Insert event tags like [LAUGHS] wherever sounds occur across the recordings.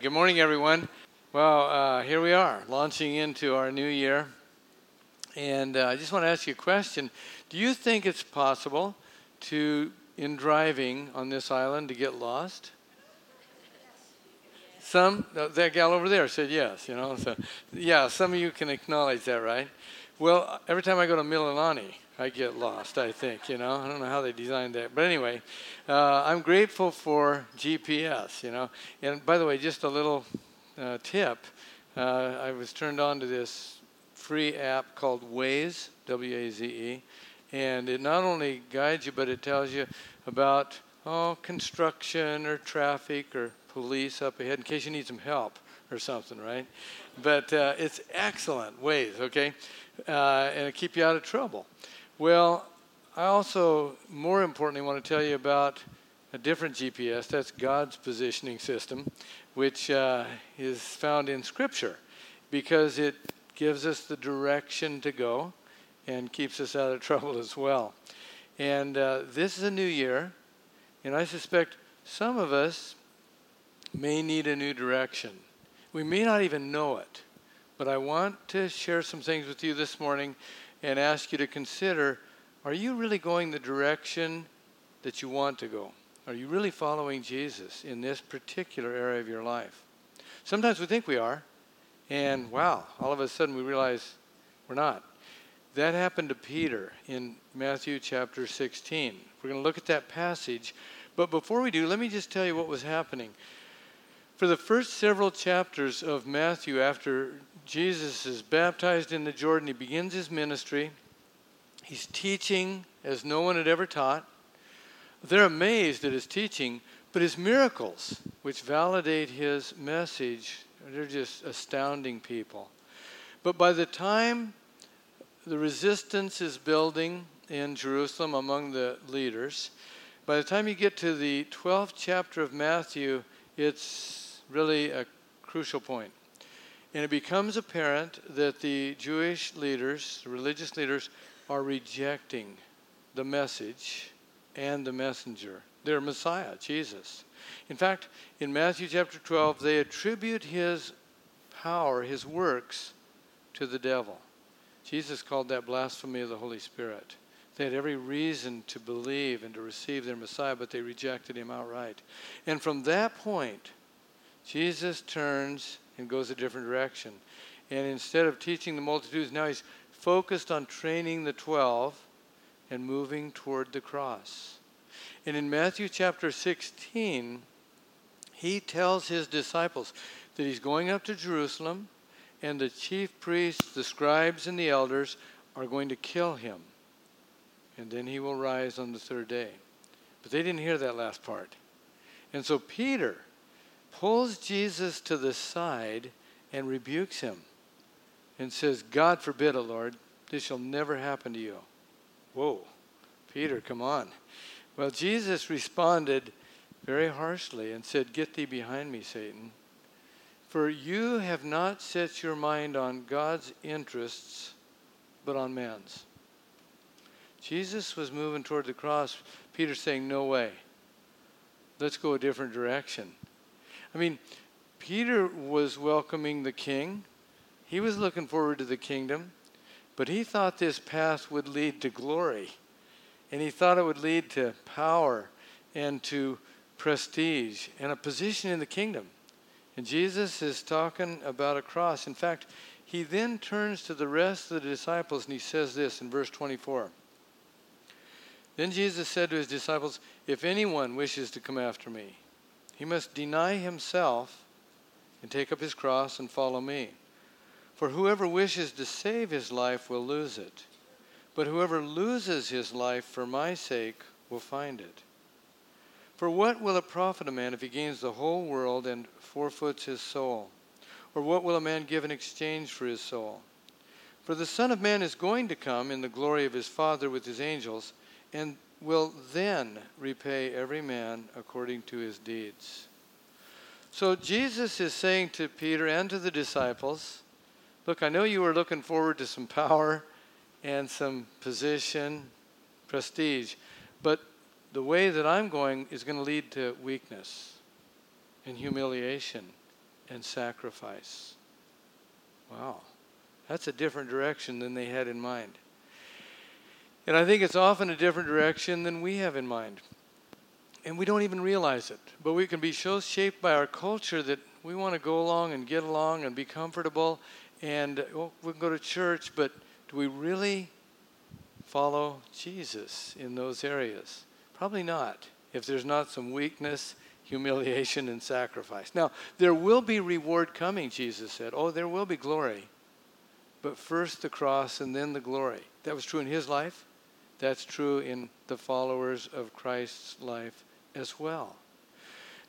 Good morning, everyone. Well, uh, here we are, launching into our new year. And uh, I just want to ask you a question. Do you think it's possible to, in driving on this island, to get lost? Some, uh, that gal over there said yes, you know. So, yeah, some of you can acknowledge that, right? Well, every time I go to Mililani, I get lost, I think, you know. I don't know how they designed that. But anyway, uh, I'm grateful for GPS, you know. And by the way, just a little uh, tip uh, I was turned on to this free app called Waze, W A Z E. And it not only guides you, but it tells you about oh, construction or traffic or police up ahead in case you need some help or something, right? But uh, it's excellent Waze, okay? Uh, and it keep you out of trouble. Well, I also, more importantly, want to tell you about a different GPS. That's God's positioning system, which uh, is found in Scripture because it gives us the direction to go and keeps us out of [LAUGHS] trouble as well. And uh, this is a new year, and I suspect some of us may need a new direction. We may not even know it, but I want to share some things with you this morning and ask you to consider are you really going the direction that you want to go? Are you really following Jesus in this particular area of your life? Sometimes we think we are, and wow, all of a sudden we realize we're not. That happened to Peter in Matthew chapter 16. We're going to look at that passage. But before we do, let me just tell you what was happening. For the first several chapters of Matthew, after Jesus is baptized in the Jordan. He begins his ministry. He's teaching as no one had ever taught. They're amazed at his teaching, but his miracles, which validate his message, they're just astounding people. But by the time the resistance is building in Jerusalem among the leaders, by the time you get to the 12th chapter of Matthew, it's really a crucial point. And it becomes apparent that the Jewish leaders, the religious leaders, are rejecting the message and the messenger, their Messiah, Jesus. In fact, in Matthew chapter 12, they attribute his power, his works, to the devil. Jesus called that blasphemy of the Holy Spirit. They had every reason to believe and to receive their Messiah, but they rejected him outright. And from that point, Jesus turns and goes a different direction. And instead of teaching the multitudes, now he's focused on training the 12 and moving toward the cross. And in Matthew chapter 16, he tells his disciples that he's going up to Jerusalem and the chief priests, the scribes, and the elders are going to kill him. And then he will rise on the third day. But they didn't hear that last part. And so Peter pulls Jesus to the side and rebukes him and says, God forbid it, Lord, this shall never happen to you. Whoa, Peter, come on. Well, Jesus responded very harshly and said, Get thee behind me, Satan. For you have not set your mind on God's interests, but on man's. Jesus was moving toward the cross. Peter saying, No way. Let's go a different direction. I mean, Peter was welcoming the king, he was looking forward to the kingdom, but he thought this path would lead to glory. And he thought it would lead to power and to prestige and a position in the kingdom. And Jesus is talking about a cross. In fact, he then turns to the rest of the disciples and he says this in verse 24. Then Jesus said to his disciples, If anyone wishes to come after me, he must deny himself and take up his cross and follow me. For whoever wishes to save his life will lose it, but whoever loses his life for my sake will find it. For what will it profit a man if he gains the whole world and forfeits his soul? Or what will a man give in exchange for his soul? For the Son of Man is going to come in the glory of his Father with his angels, and will then repay every man according to his deeds. So Jesus is saying to Peter and to the disciples, Look, I know you were looking forward to some power and some position, prestige, but the way that I'm going is going to lead to weakness and humiliation and sacrifice. Wow, that's a different direction than they had in mind. And I think it's often a different direction than we have in mind. And we don't even realize it. But we can be so shaped by our culture that we want to go along and get along and be comfortable. And well, we can go to church, but do we really follow Jesus in those areas? Probably not, if there's not some weakness, humiliation, and sacrifice. Now, there will be reward coming, Jesus said. Oh, there will be glory. But first the cross and then the glory. That was true in his life. That's true in the followers of Christ's life as well.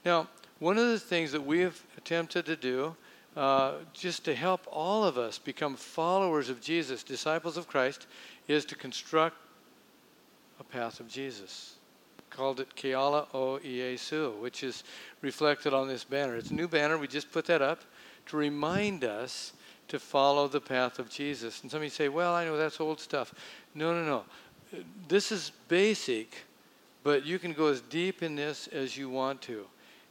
Now, one of the things that we have attempted to do, uh, just to help all of us become followers of Jesus, disciples of Christ, is to construct a path of Jesus. Called it Keala o Iesu, which is reflected on this banner. It's a new banner. We just put that up to remind us to follow the path of Jesus. And some of you say, well, I know that's old stuff. No, no, no. This is basic, but you can go as deep in this as you want to.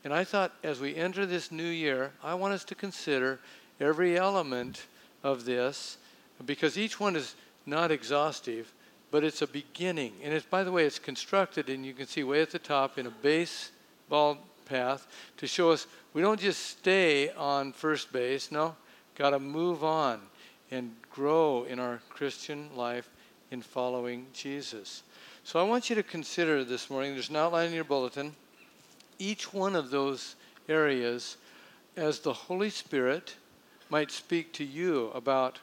And I thought as we enter this new year, I want us to consider every element of this because each one is not exhaustive, but it's a beginning. And it's, by the way, it's constructed, and you can see way at the top in a baseball path to show us we don't just stay on first base. No, got to move on and grow in our Christian life in following Jesus. So I want you to consider this morning, there's an outline in your bulletin, each one of those areas as the Holy Spirit might speak to you about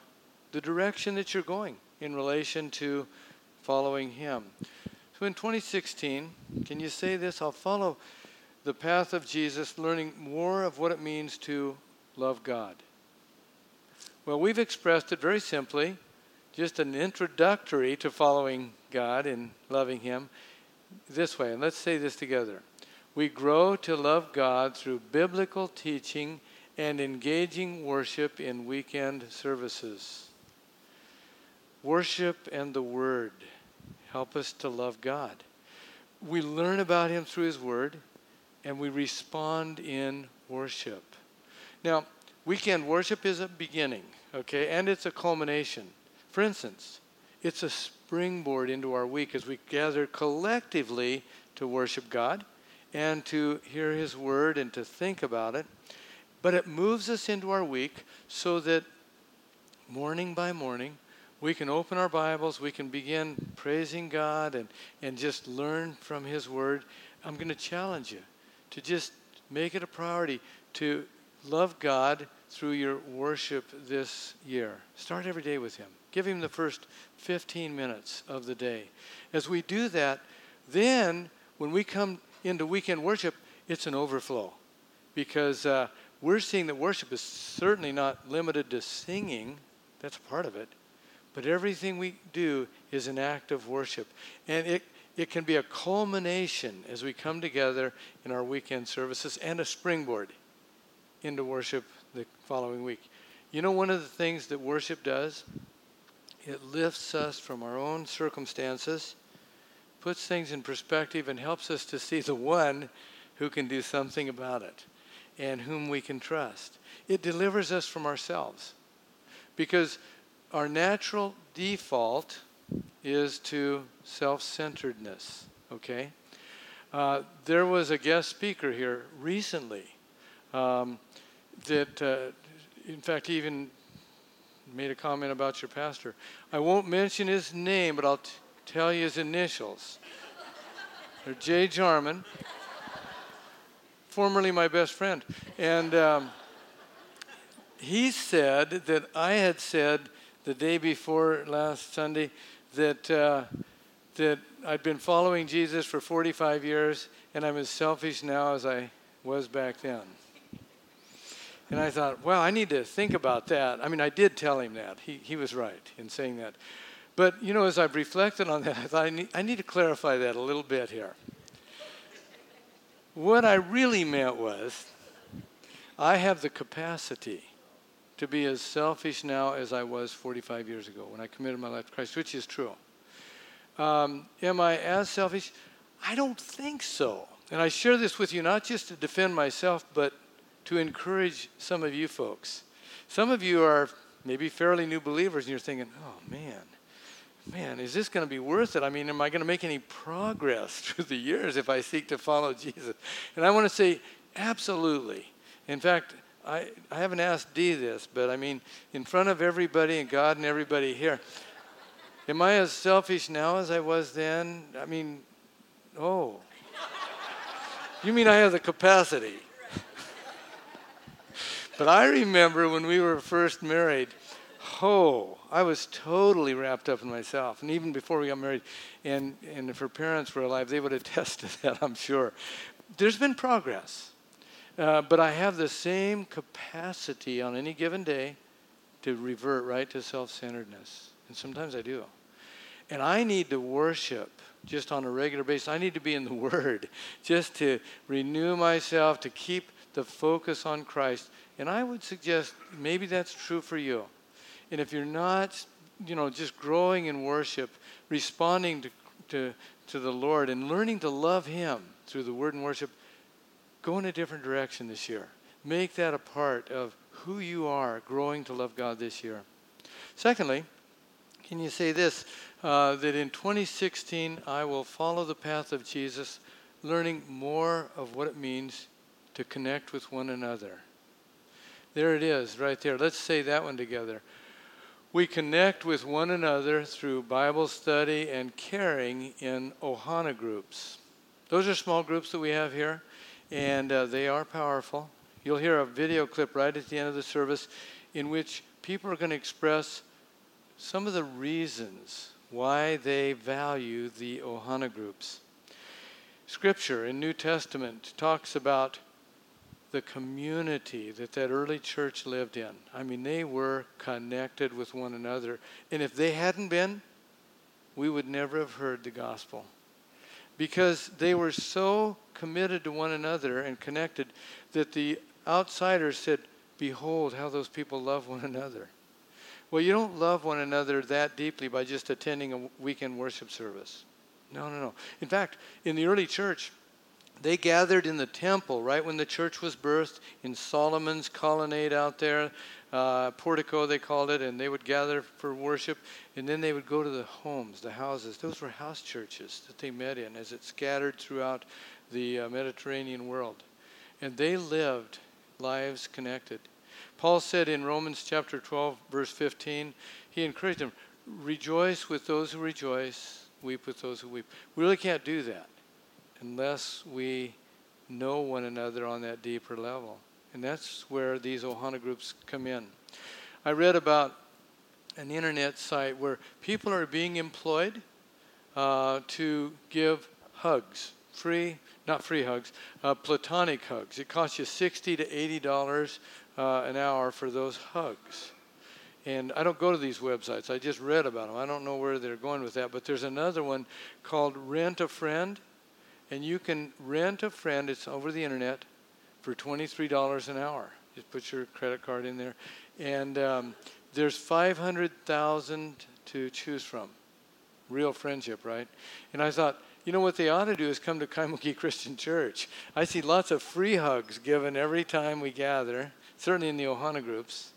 the direction that you're going in relation to following Him. So in 2016, can you say this? I'll follow the path of Jesus, learning more of what it means to love God. Well, we've expressed it very simply, just an introductory to following God and loving Him this way. And let's say this together. We grow to love God through biblical teaching and engaging worship in weekend services. Worship and the Word help us to love God. We learn about Him through His Word and we respond in worship. Now, weekend worship is a beginning, okay, and it's a culmination. For instance, it's a springboard into our week as we gather collectively to worship God and to hear His Word and to think about it. But it moves us into our week so that morning by morning, we can open our Bibles, we can begin praising God and, and just learn from His Word. I'm going to challenge you to just make it a priority to love God through your worship this year. Start every day with Him. Give Him the first 15 minutes of the day. As we do that, then when we come into weekend worship, it's an overflow because uh, we're seeing that worship is certainly not limited to singing, that's part of it but everything we do is an act of worship. And it, it can be a culmination as we come together in our weekend services and a springboard into worship the following week. You know, one of the things that worship does? It lifts us from our own circumstances, puts things in perspective, and helps us to see the one who can do something about it and whom we can trust. It delivers us from ourselves. Because our natural default is to self centeredness, okay? Uh, there was a guest speaker here recently um, that, uh, in fact, even made a comment about your pastor. I won't mention his name, but I'll t- tell you his initials. They're Jay Jarman, formerly my best friend. And um, he said that I had said, the day before last Sunday that, uh, that I'd been following Jesus for 45 years and I'm as selfish now as I was back then. And I thought, well, I need to think about that. I mean, I did tell him that. He, he was right in saying that. But, you know, as I've reflected on that, I thought I need, I need to clarify that a little bit here. What I really meant was, I have the capacity to be as selfish now as I was 45 years ago when I committed my life to Christ, which is true. Um, am I as selfish? I don't think so. And I share this with you not just to defend myself, but to encourage some of you folks. Some of you are maybe fairly new believers and you're thinking, oh man, man, is this going to be worth it? I mean, am I going to make any progress [LAUGHS] through the years if I seek to follow Jesus? And I want to say, absolutely. In fact, I, I haven't asked Dee this, but I mean, in front of everybody and God and everybody here, am I as selfish now as I was then? I mean, oh. You mean I have the capacity? But I remember when we were first married, oh, I was totally wrapped up in myself. And even before we got married, and, and if her parents were alive, they would attest to that, I'm sure. There's been progress. Uh, but I have the same capacity on any given day to revert right to self centeredness. And sometimes I do. And I need to worship just on a regular basis. I need to be in the [LAUGHS] Word just to renew myself, to keep the focus on Christ. And I would suggest maybe that's true for you. And if you're not, you know, just growing in worship, responding to, to, to the Lord and learning to love Him through the word and worship, go in a different direction this year. Make that a part of who you are growing to love God this year. Secondly, can you say this? Uh, that in 2016, I will follow the path of Jesus, learning more of what it means to connect with one another. There it is, right there. Let's say that one together. We connect with one another through Bible study and caring in Ohana groups. Those are small groups that we have here, and uh, they are powerful. You'll hear a video clip right at the end of the service in which people are going to express some of the reasons why they value the Ohana groups. Scripture in New Testament talks about the community that that early church lived in. I mean, they were connected with one another. And if they hadn't been, we would never have heard the gospel. Because they were so committed to one another and connected that the outsiders said, Behold, how those people love one another. Well, you don't love one another that deeply by just attending a weekend worship service. No, no, no. In fact, in the early church, they gathered in the temple right when the church was birthed in Solomon's colonnade out there, uh, portico they called it, and they would gather for worship, and then they would go to the homes, the houses. Those were house churches that they met in as it scattered throughout the uh, Mediterranean world. And they lived lives connected. Paul said in Romans chapter 12, verse 15, he encouraged them, rejoice with those who rejoice, weep with those who weep. We really can't do that unless we know one another on that deeper level. And that's where these Ohana groups come in. I read about an internet site where people are being employed uh, to give hugs, free, not free hugs, uh, platonic hugs. It costs you 60 to 80 dollars uh, an hour for those hugs. And I don't go to these websites. I just read about them. I don't know where they're going with that. But there's another one called Rent a Friend and you can rent a friend, it's over the internet, for $23 an hour. Just put your credit card in there. And um, there's 500,000 to choose from. Real friendship, right? And I thought, you know what they ought to do is come to Kaimuki [LAUGHS] Christian Church. I see lots of free hugs given every time we gather, certainly in the Ohana groups.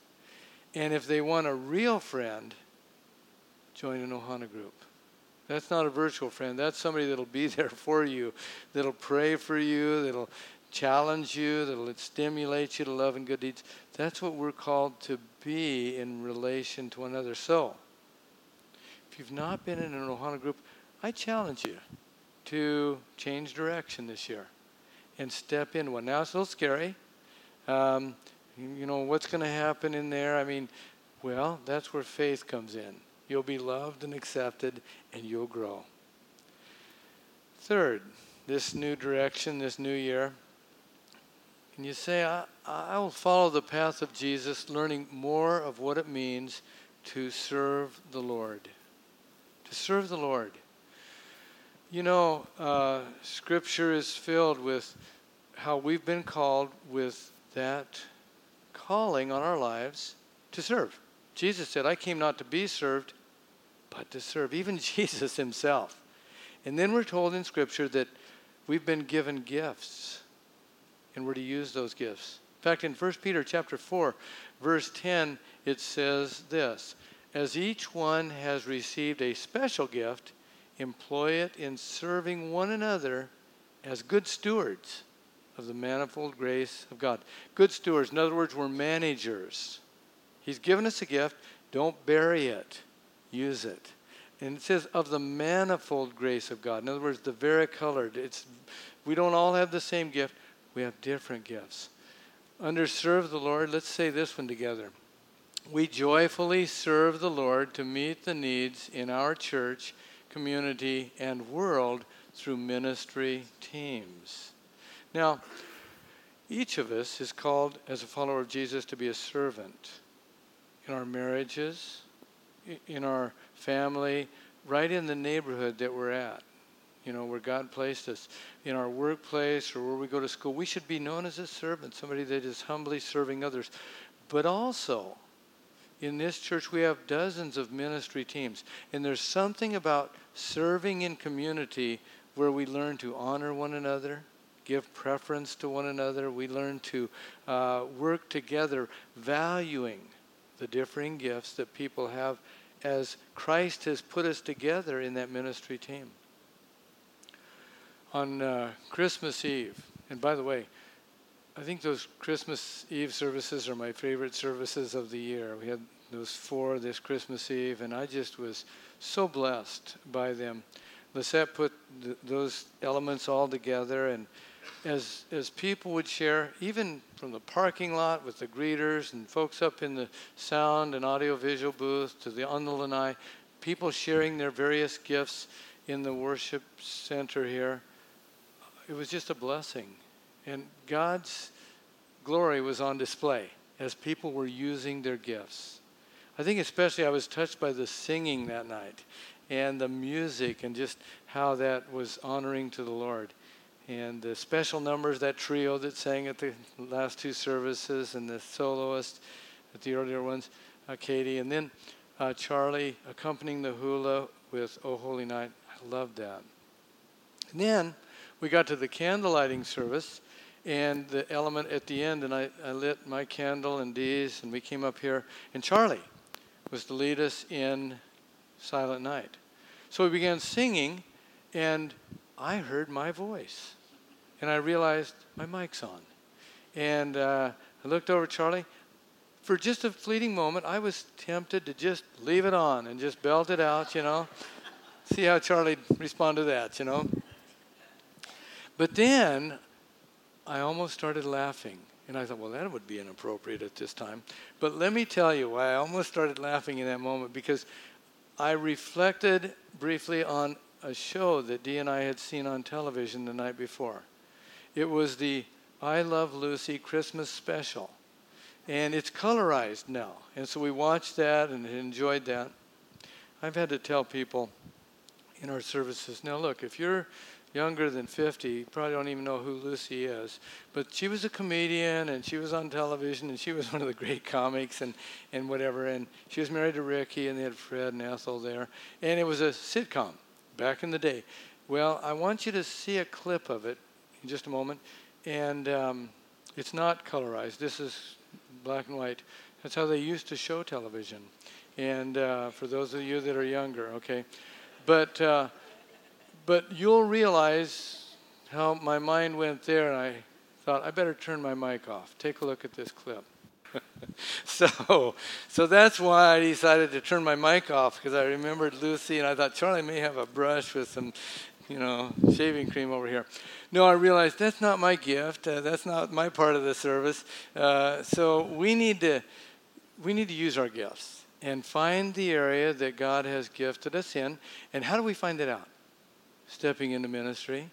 And if they want a real friend, join an Ohana group. That's not a virtual friend. That's somebody that'll be [LAUGHS] there for you, that'll pray for you, that'll challenge you, that'll stimulate you to love and good deeds. That's what we're called to be in relation to another. So, if you've not been in an Ohana group, I challenge you to change direction this year and step in one. Now, it's a little scary. Um, you know, what's going to happen in there? I mean, well, that's where faith comes in. You'll be loved and accepted, and you'll grow. Third, this new direction, this new year, can you say, I, I will follow the path of Jesus, learning more of what it means to serve the Lord? To serve the Lord. You know, uh, Scripture is filled with how we've been called with that calling on our lives to serve. Jesus said, I came not to be served, but to serve, even [LAUGHS] Jesus himself. And then we're told in Scripture that we've been given gifts, and we're to use those gifts In fact, in 1 Peter chapter 4, verse 10, it says this As each one has received a special gift, employ it in serving one another as good stewards of the manifold grace of God. Good stewards, in other words, we're managers. He's given us a gift. Don't bury it, use it. And it says of the manifold grace of God. In other words, the varicolored. It's we don't all have the same gift. We have different gifts. Under serve the Lord, let's say this one together. We joyfully serve the Lord to meet the needs in our church, community, and world through ministry teams. Now, each of us is called as a follower of Jesus to be a servant in our marriages, in our family, right in the neighborhood that we're at, you know, where God placed us, in our workplace or where we go to school. We should be known as a servant, somebody that is humbly serving others. But also, in this church, we have dozens of ministry teams. And there's something about serving in community where we learn to honor one another, give preference to one another. We learn to uh, work together, valuing the differing gifts that people have as Christ has put us together in that ministry team. On uh, Christmas Eve, and by the way, I think those Christmas Eve services are my favorite services of the year. We had those four this Christmas Eve, and I just was so blessed by them. Lisette put th- those elements all together, and as as people would share, even from the parking lot with the greeters and folks up in the sound and audio visual booth to the on the lanai, people sharing their various gifts in the worship center here. It was just a blessing, and God's glory was on display as people were using their gifts. I think especially I was touched by the singing that night and the music and just how that was honoring to the Lord and the special numbers, that trio that sang at the last two services, and the soloist at the earlier ones, uh, Katie, and then uh, Charlie accompanying the hula with Oh Holy Night. I loved that. And then we got to the candle lighting service and the element at the end, and I, I lit my candle and Dee's, and we came up here, and Charlie was to lead us in Silent Night. So we began singing, and I heard my voice and I realized my mic's on. And uh, I looked over at Charlie. For just a fleeting moment, I was tempted to just leave it on and just belt it out, you know. See how Charlie responded to that, you know. But then I almost started laughing. And I thought, well, that would be inappropriate at this time. But let me tell you why I almost started laughing in that moment because I reflected briefly on a show that Dee and I had seen on television the night before. It was the I Love Lucy Christmas special. And it's colorized now. And so we watched that and enjoyed that. I've had to tell people in our services now, look, if you're younger than 50, you probably don't even know who Lucy is. But she was a comedian and she was on television and she was [LAUGHS] one of the great comics and, and whatever. And she was married to Ricky and they had Fred and Ethel there. And it was a sitcom back in the day. Well, I want you to see a clip of it in just a moment. And um, it's not colorized. This is black and white. That's how they used to show television. And uh, for those of you that are younger, okay. But, uh, but you'll realize how my mind went there, and I thought, I better turn my mic off. Take a look at this clip. [LAUGHS] so, so that's why I decided to turn my mic off because I remembered Lucy, and I thought Charlie may have a brush with some you know, shaving cream over here. No, I realized that's not my gift. Uh, that's not my part of the service. Uh, so we need to we need to use our gifts and find the area that God has gifted us in. And how do we find it out? Stepping into ministry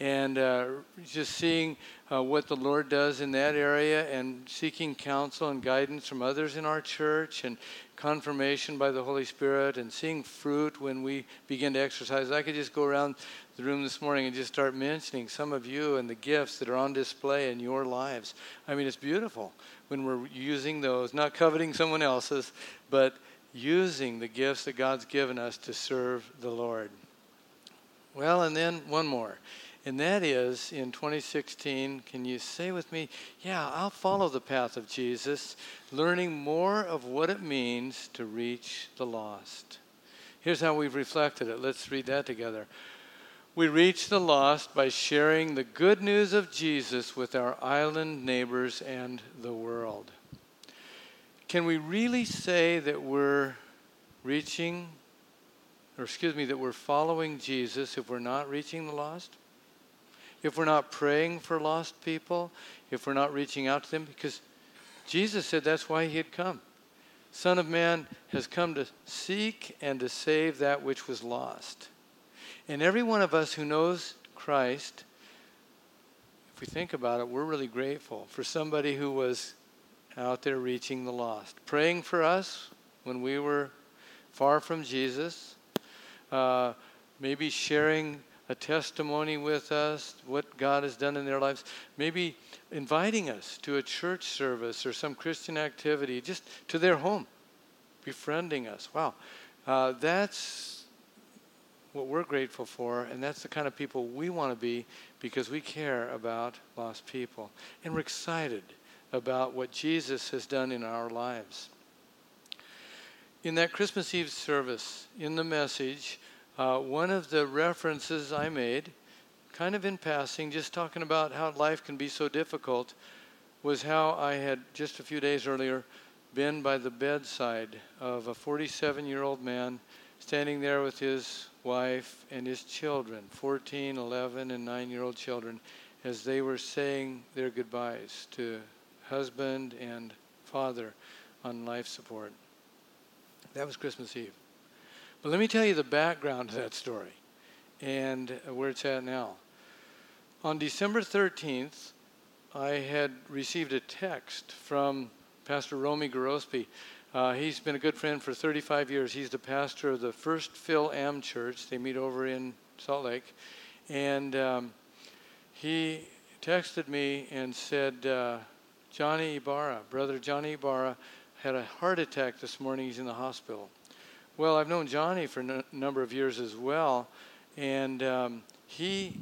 and uh, just seeing uh, what the Lord does in that area and seeking counsel and guidance from others in our church and confirmation by the Holy Spirit and seeing fruit when we begin to exercise. I could just go around the room this morning and just start mentioning some of you and the gifts that are on display in your lives. I mean, it's beautiful when we're using those, not coveting someone else's, but using the gifts that God's given us to serve the Lord. Well, and then one more. And that is in 2016, can you say with me, yeah, I'll follow the path of Jesus, learning more of what it means to reach the lost. Here's how we've reflected it. Let's read that together. We reach the lost by sharing the good news of Jesus with our island neighbors and the world. Can we really say that we're reaching, or excuse me, that we're following Jesus if we're not reaching the lost? If we're not praying for lost people? If we're not reaching out to them? Because Jesus said that's why he had come. Son of Man has come to seek and to save that which was lost. And every one of us who knows Christ, if we think about it, we're really grateful for somebody who was out there reaching the lost, praying for us when we were far from Jesus, uh, maybe sharing a testimony with us, what God has done in their lives, maybe inviting us to a church service or some Christian activity, just to their home, befriending us. Wow, uh, that's what we're grateful for, and that's the kind of people we want to be because we care about lost people. And we're excited about what Jesus has done in our lives. In that Christmas Eve service, in the message, uh, one of the references I made, kind of in passing, just talking about how life can be so difficult, was how I had just a few days earlier been by the bedside of a 47 year old man standing there with his wife and his children 14, 11, and 9 year old children as they were saying their goodbyes to husband and father on life support. That was Christmas Eve. But let me tell you the background to that story and where it's at now. On December 13th, I had received a text from Pastor Romy Gorospe. Uh, he's been a good friend for 35 years. He's the pastor of the First Phil Am Church. They meet over in Salt Lake. And um, he texted me and said, uh, Johnny Ibarra, brother Johnny Ibarra, had a heart attack this morning. He's in the hospital. Well, I've known Johnny for a number of years as well, and um, he,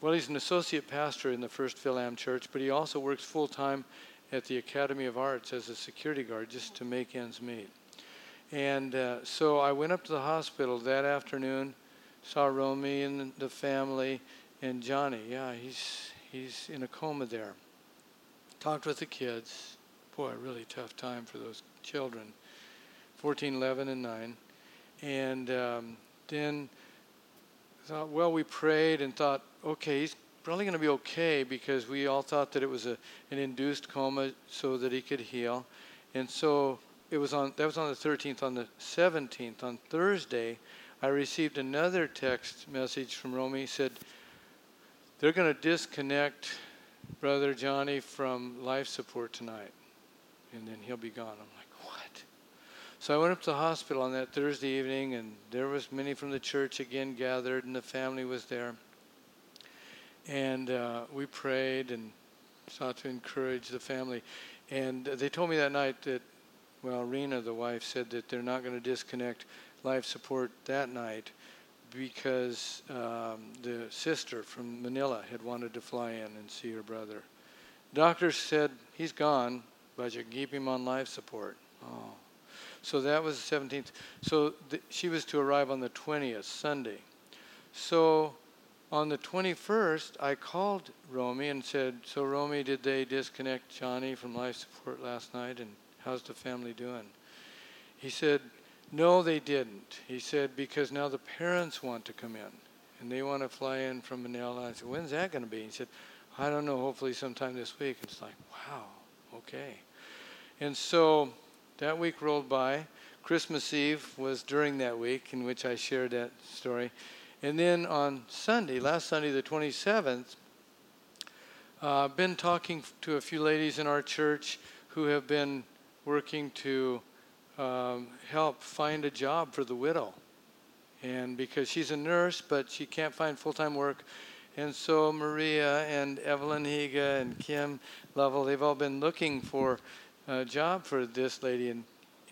well, he's an associate pastor in the First Philam Church, but he also works full time at the Academy of Arts as a security guard just to make ends meet. And uh, so I went up to the hospital that afternoon, saw Romy and the family, and Johnny. Yeah, he's he's in a coma there. Talked with the kids. Boy, a really tough time for those children. 14, 11, and 9. And um, then thought, well, we prayed and thought, okay, he's probably going to be okay because we all thought that it was a, an induced coma so that he could heal. And so it was on that was on the 13th. On the 17th, on Thursday, I received another text message from Romy. He said they're going to disconnect Brother Johnny from life support tonight, and then he'll be gone. I'm? So I went up to the hospital on that Thursday evening, and there was many from the church again gathered, and the family was there. And uh, we prayed and sought to encourage the family. And they told me that night that, well, Rena, the wife, said that they're not going to disconnect life support that night because um, the sister from Manila had wanted to fly in and see her brother. Doctors said he's gone, but you keep him on life support. Oh. So that was the 17th. So she was to arrive on the 20th, Sunday. So on the 21st, I called Romy and said, So, Romy, did they disconnect Johnny from life support last night? And how's the family doing? He said, no, they didn't. He said, because now the parents want to come in and they want to fly in from Manila. I said, when's that going to be? He said, I don't know, hopefully sometime this week. It's like, wow, okay. And so that week rolled by. Christmas Eve was during that week in which I shared that story. And then on Sunday, last Sunday, the 27th, I've uh, been talking to a few ladies in our church who have been working to um, help find a job for the widow. And because she's a nurse, but she can't find full time work. And so Maria and Evelyn Higa and Kim Lovell, they've all been looking for a job for this lady. And,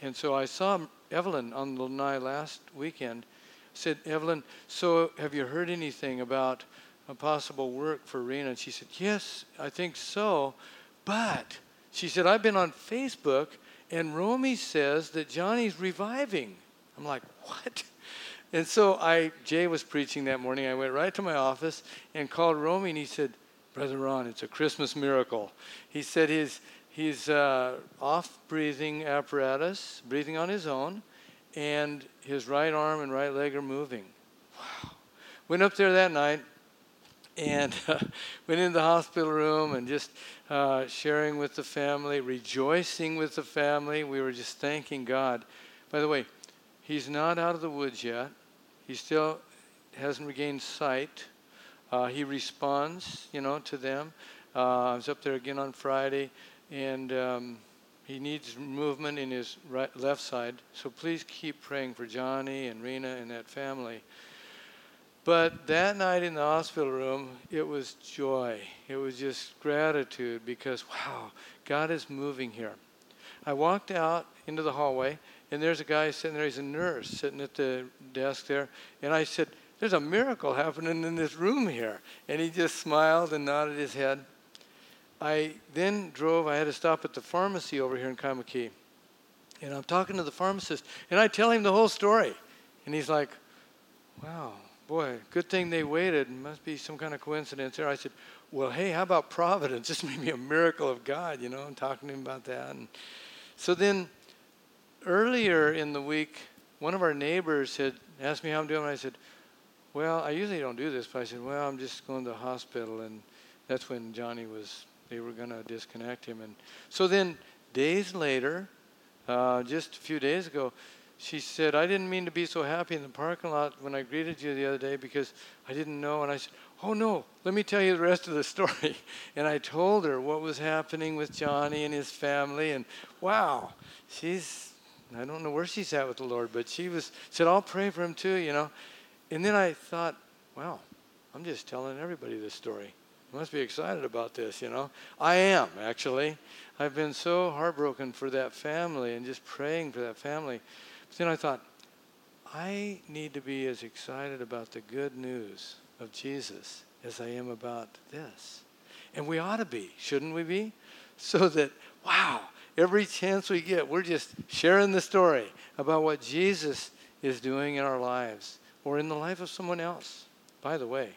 and so I saw Evelyn on the Lanai last weekend. Said, Evelyn, so have you heard anything about a possible work for Rena? And she said, Yes, I think so. But she said, I've been on Facebook and Romy says that Johnny's reviving. I'm like, What? [LAUGHS] And so I, Jay was preaching that morning. I went right to my office and called Romy, and he said, Brother Ron, it's a Christmas miracle. He said he's, he's uh, off breathing apparatus, breathing on his own, and his right arm and right leg are moving. Wow. Went up there that night and [LAUGHS] uh, went into the hospital room and just uh, sharing with the family, rejoicing with the family. We were just thanking God. By the way, he's not out of the woods yet. He still hasn't regained sight. Uh, he responds, you know, to them. Uh, I was up there again on Friday, and um, he needs movement in his right, left side. So please keep praying for Johnny and Rena and that family. But that night in the hospital room, it was joy. It was just gratitude because, wow, God is moving here. I walked out into the hallway, and there's a guy sitting there. He's a nurse sitting at the desk there. And I said, There's a miracle happening in this room here. And he just smiled and nodded his head. I then drove, I had to stop at the pharmacy over here in Kaimuki. And I'm talking to the pharmacist, and I tell him the whole story. And he's like, Wow, boy, good thing they waited. Must be some kind of coincidence there. I said, Well, hey, how about Providence? This may be a miracle of God, you know. I'm talking to him about that. And so then earlier in the week, one of our neighbors had asked me how I'm doing. And I said, Well, I usually don't do this, but I said, Well, I'm just going to the hospital. And that's when Johnny was, they were going to disconnect him. And so then, days later, uh, just a few days ago, she said, I didn't mean to be so happy in the parking lot when I greeted you the other day because I didn't know. And I said, Oh, no, let me tell you the rest of the [LAUGHS] story. And I told her what was happening with Johnny and his family. And wow, she's I don't know where she's at with the Lord, but she was said, I'll pray for him too, you know. And then I thought, wow, I'm just telling everybody this story. Must be excited about this, you know. I am, actually. I've been so heartbroken for that family and just praying for that family. But then I thought, I need to be as excited about the good news of Jesus as I am about this. And we ought to be, shouldn't we be? So that, wow, every chance we get, we're just sharing the story about what Jesus is doing in our lives or in the life of someone else. By the way,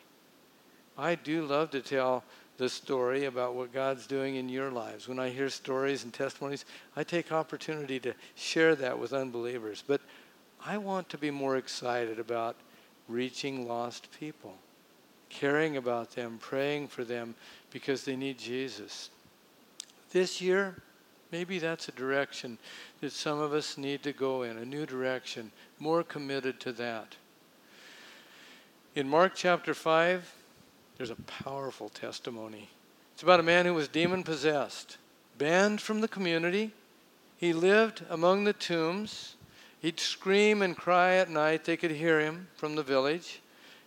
I do love to tell the story about what God's doing in your lives. When I hear stories and testimonies, I take opportunity to share that with unbelievers. But I want to be more excited about reaching lost people, caring about them, praying for them because they need Jesus. This year, Maybe that's a direction that some of us need to go in, a new direction, more committed to that. In Mark chapter 5, there's a powerful testimony. It's about a man who was demon possessed, banned from the community. He lived among the tombs. He'd scream and cry at night. They could hear him from the village.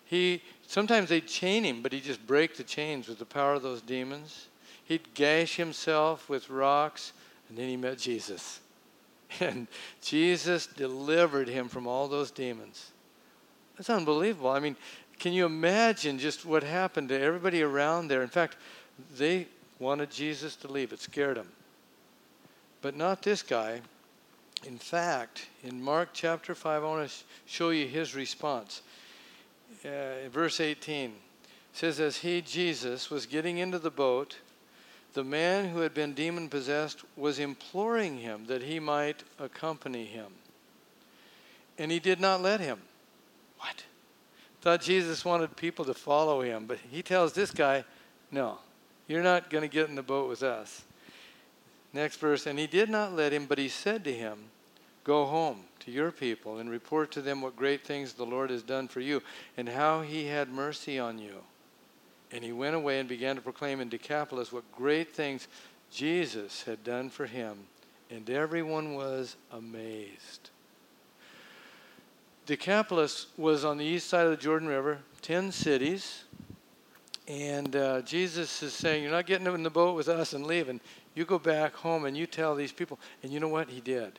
He sometimes they'd chain him, but he'd just break the chains with the power of those demons. He'd gash himself with rocks and then he met Jesus. [LAUGHS] And Jesus delivered him from all those demons. That's unbelievable. I mean, can you imagine just what happened to everybody around there? In fact, they wanted Jesus to leave, it scared them. But not this guy. In fact, in Mark chapter 5, I want to show you his response. Uh, verse 18 says, As he, Jesus, was getting into the boat, the man who had been demon possessed was imploring him that he might accompany him. And he did not let him. What? Thought Jesus wanted people to follow him, but he tells this guy, No, you're not going to get in the boat with us. Next verse, and he did not let him, but he said to him, Go home to your people and report to them what great things the Lord has done for you and how he had mercy on you. And he went away and began to proclaim in Decapolis what great things Jesus had done for him. And everyone was amazed. Decapolis was on the east side of the Jordan River, 10 cities. And uh, Jesus is saying, You're not getting in the boat with us and leaving. You go back home and you tell these people. And you know what? He did.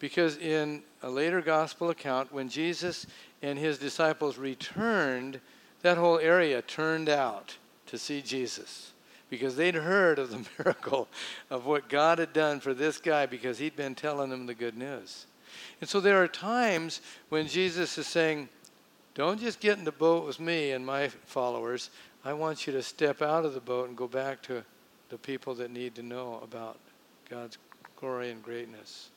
Because in a later gospel account, when Jesus and his disciples returned that whole area turned out to see Jesus because they'd heard of the [LAUGHS] miracle of what God had done for this guy because he'd been telling them the good news. And so there are times when Jesus is saying, Don't just get in the boat with me and my followers. I want you to step out of the boat and go back to the people that need to know about God's glory and greatness.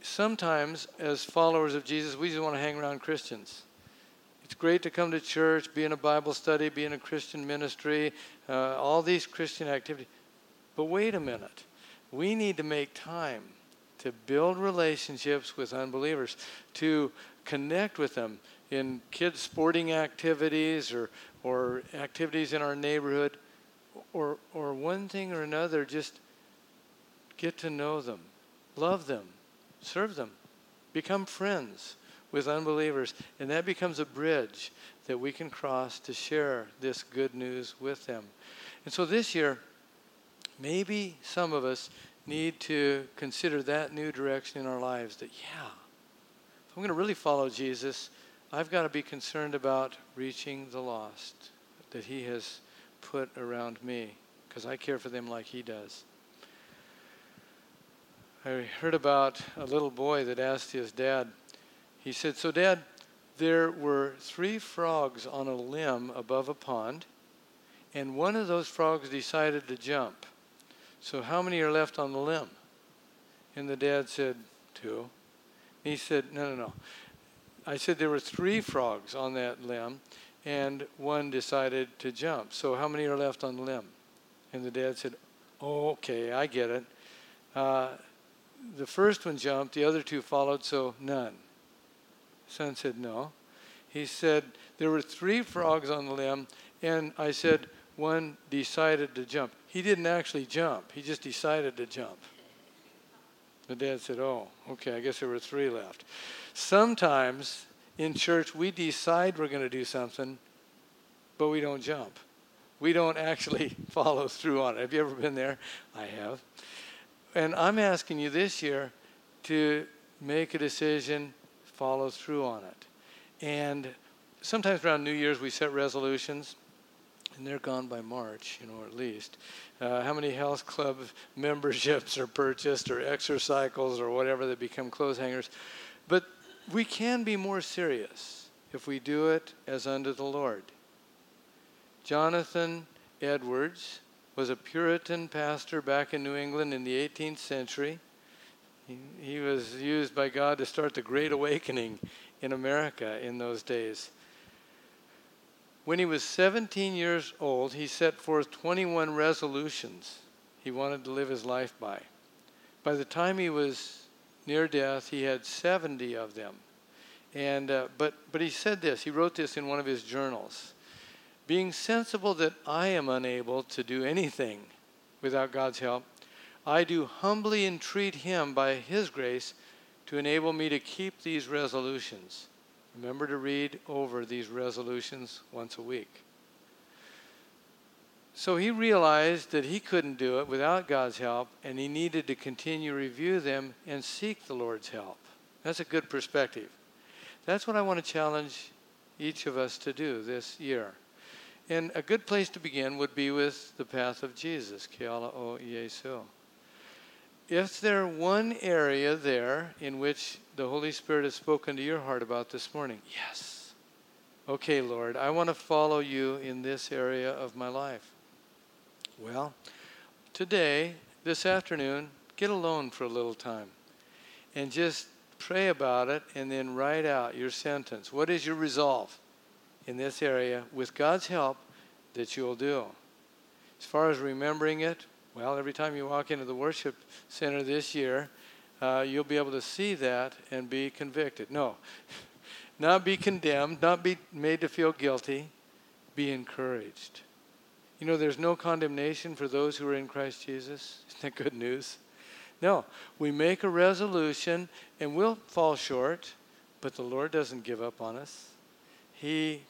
Sometimes, as followers of Jesus, we just want to hang around Christians. It's great to come to church, be in a Bible study, be in a Christian ministry, uh, all these Christian activities. But wait a minute. We need to make time to build relationships with unbelievers, to connect with them in kids' sporting activities or, or activities in our neighborhood, or, or one thing or another, just get to know them, love them, serve them, become friends with unbelievers. And that becomes a bridge that we can cross to share this good news with them. And so this year, maybe some of us need to consider that new direction in our lives that, yeah, if I'm going to really follow Jesus, I've got to be concerned about reaching the lost that He has put around me because I care for them like He does. I heard about a little boy that asked his dad, he said, So, Dad, there were three frogs on a limb above a pond, and one of those frogs decided to jump. So, how many are left on the limb? And the dad said, Two. he said, No, no, no. I said there were three frogs on that limb, and one decided to jump. So, how many are left on the limb? And the dad said, oh, Okay, I get it. Uh, the first one jumped, the other two followed, so none. Son said, No. He said, There were three frogs on the limb, and I said, One decided to jump. He didn't actually jump, he just decided to jump. The dad said, Oh, okay, I guess there were three left. Sometimes in church, we decide we're going to do something, but we don't jump. We don't actually [LAUGHS] follow through on it. Have you ever been there? I have. And I'm asking you this year to make a decision follow through on it. And sometimes around New Year's we set resolutions, and they're gone by March, you know, at least. Uh, how many health club [LAUGHS] memberships are purchased, or exercycles, or whatever that become clothes hangers? But we can be more serious if we do it as unto the Lord. Jonathan Edwards was a Puritan pastor back in New England in the 18th century. He, he was used by God to start the Great Awakening in America in those days. When he was 17 years old, he set forth 21 resolutions he wanted to live his life by. By the time he was near death, he had 70 of them. And, uh, but, but he said this, he wrote this in one of his journals. Being sensible that I am unable to do anything without God's help, I do humbly entreat Him by His grace to enable me to keep these resolutions. Remember to read over these resolutions once a week. So he realized that he couldn't do it without God's help, and he needed to continue to review them and seek the Lord's help. That's a good perspective. That's what I want to challenge each of us to do this year. And a good place to begin would be with the path of Jesus, Keala o Yesu. Is there one area there in which the Holy Spirit has spoken to your heart about this morning? Yes. Okay, Lord, I want to follow you in this area of my life. Well, today, this afternoon, get alone for a little time and just pray about it and then write out your sentence. What is your resolve in this area with God's help that you'll do? As far as remembering it, well, every time you walk into the worship center this year, uh, you'll be able to see that and be convicted. No, [LAUGHS] not be condemned, not be made to feel guilty, be encouraged. You know, there's no condemnation for those who are in Christ Jesus. [LAUGHS] Isn't that good news? No, we make a resolution and we'll fall short, but the Lord doesn't give up on us. He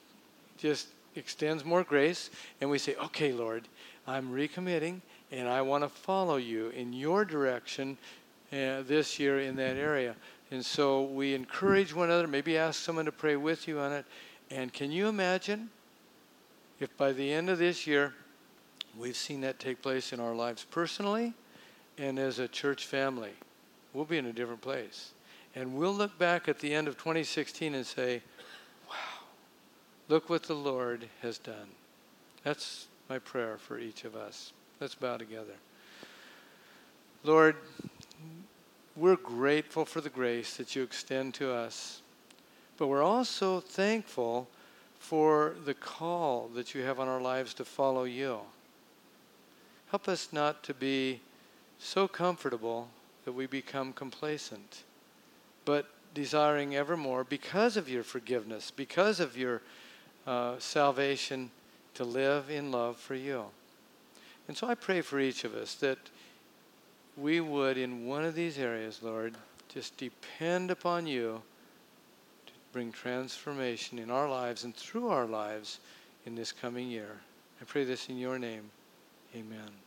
just extends more grace, and we say, Okay, Lord, I'm recommitting and I want to follow you in your direction uh, this year in that area. And so we encourage one another, maybe ask someone to pray with you on it, And can you imagine if by the end of this year we've seen that take place in our lives personally and as a church family? We'll be in a different place. And we'll look back at the end of 2016 and say, wow, look what the Lord has done. That's my prayer for each of us. Let's bow together. Lord, we're grateful for the grace that you extend to us, but we're also thankful for the call that you have on our lives to follow you. Help us not to be so comfortable that we become complacent, but desiring evermore, because of your forgiveness, because of your uh, salvation, to live in love for you. And so I pray for each of us that we would, in one of these areas, Lord, just depend upon you to bring transformation in our lives and through our lives in this coming year. I pray this in your name. Amen.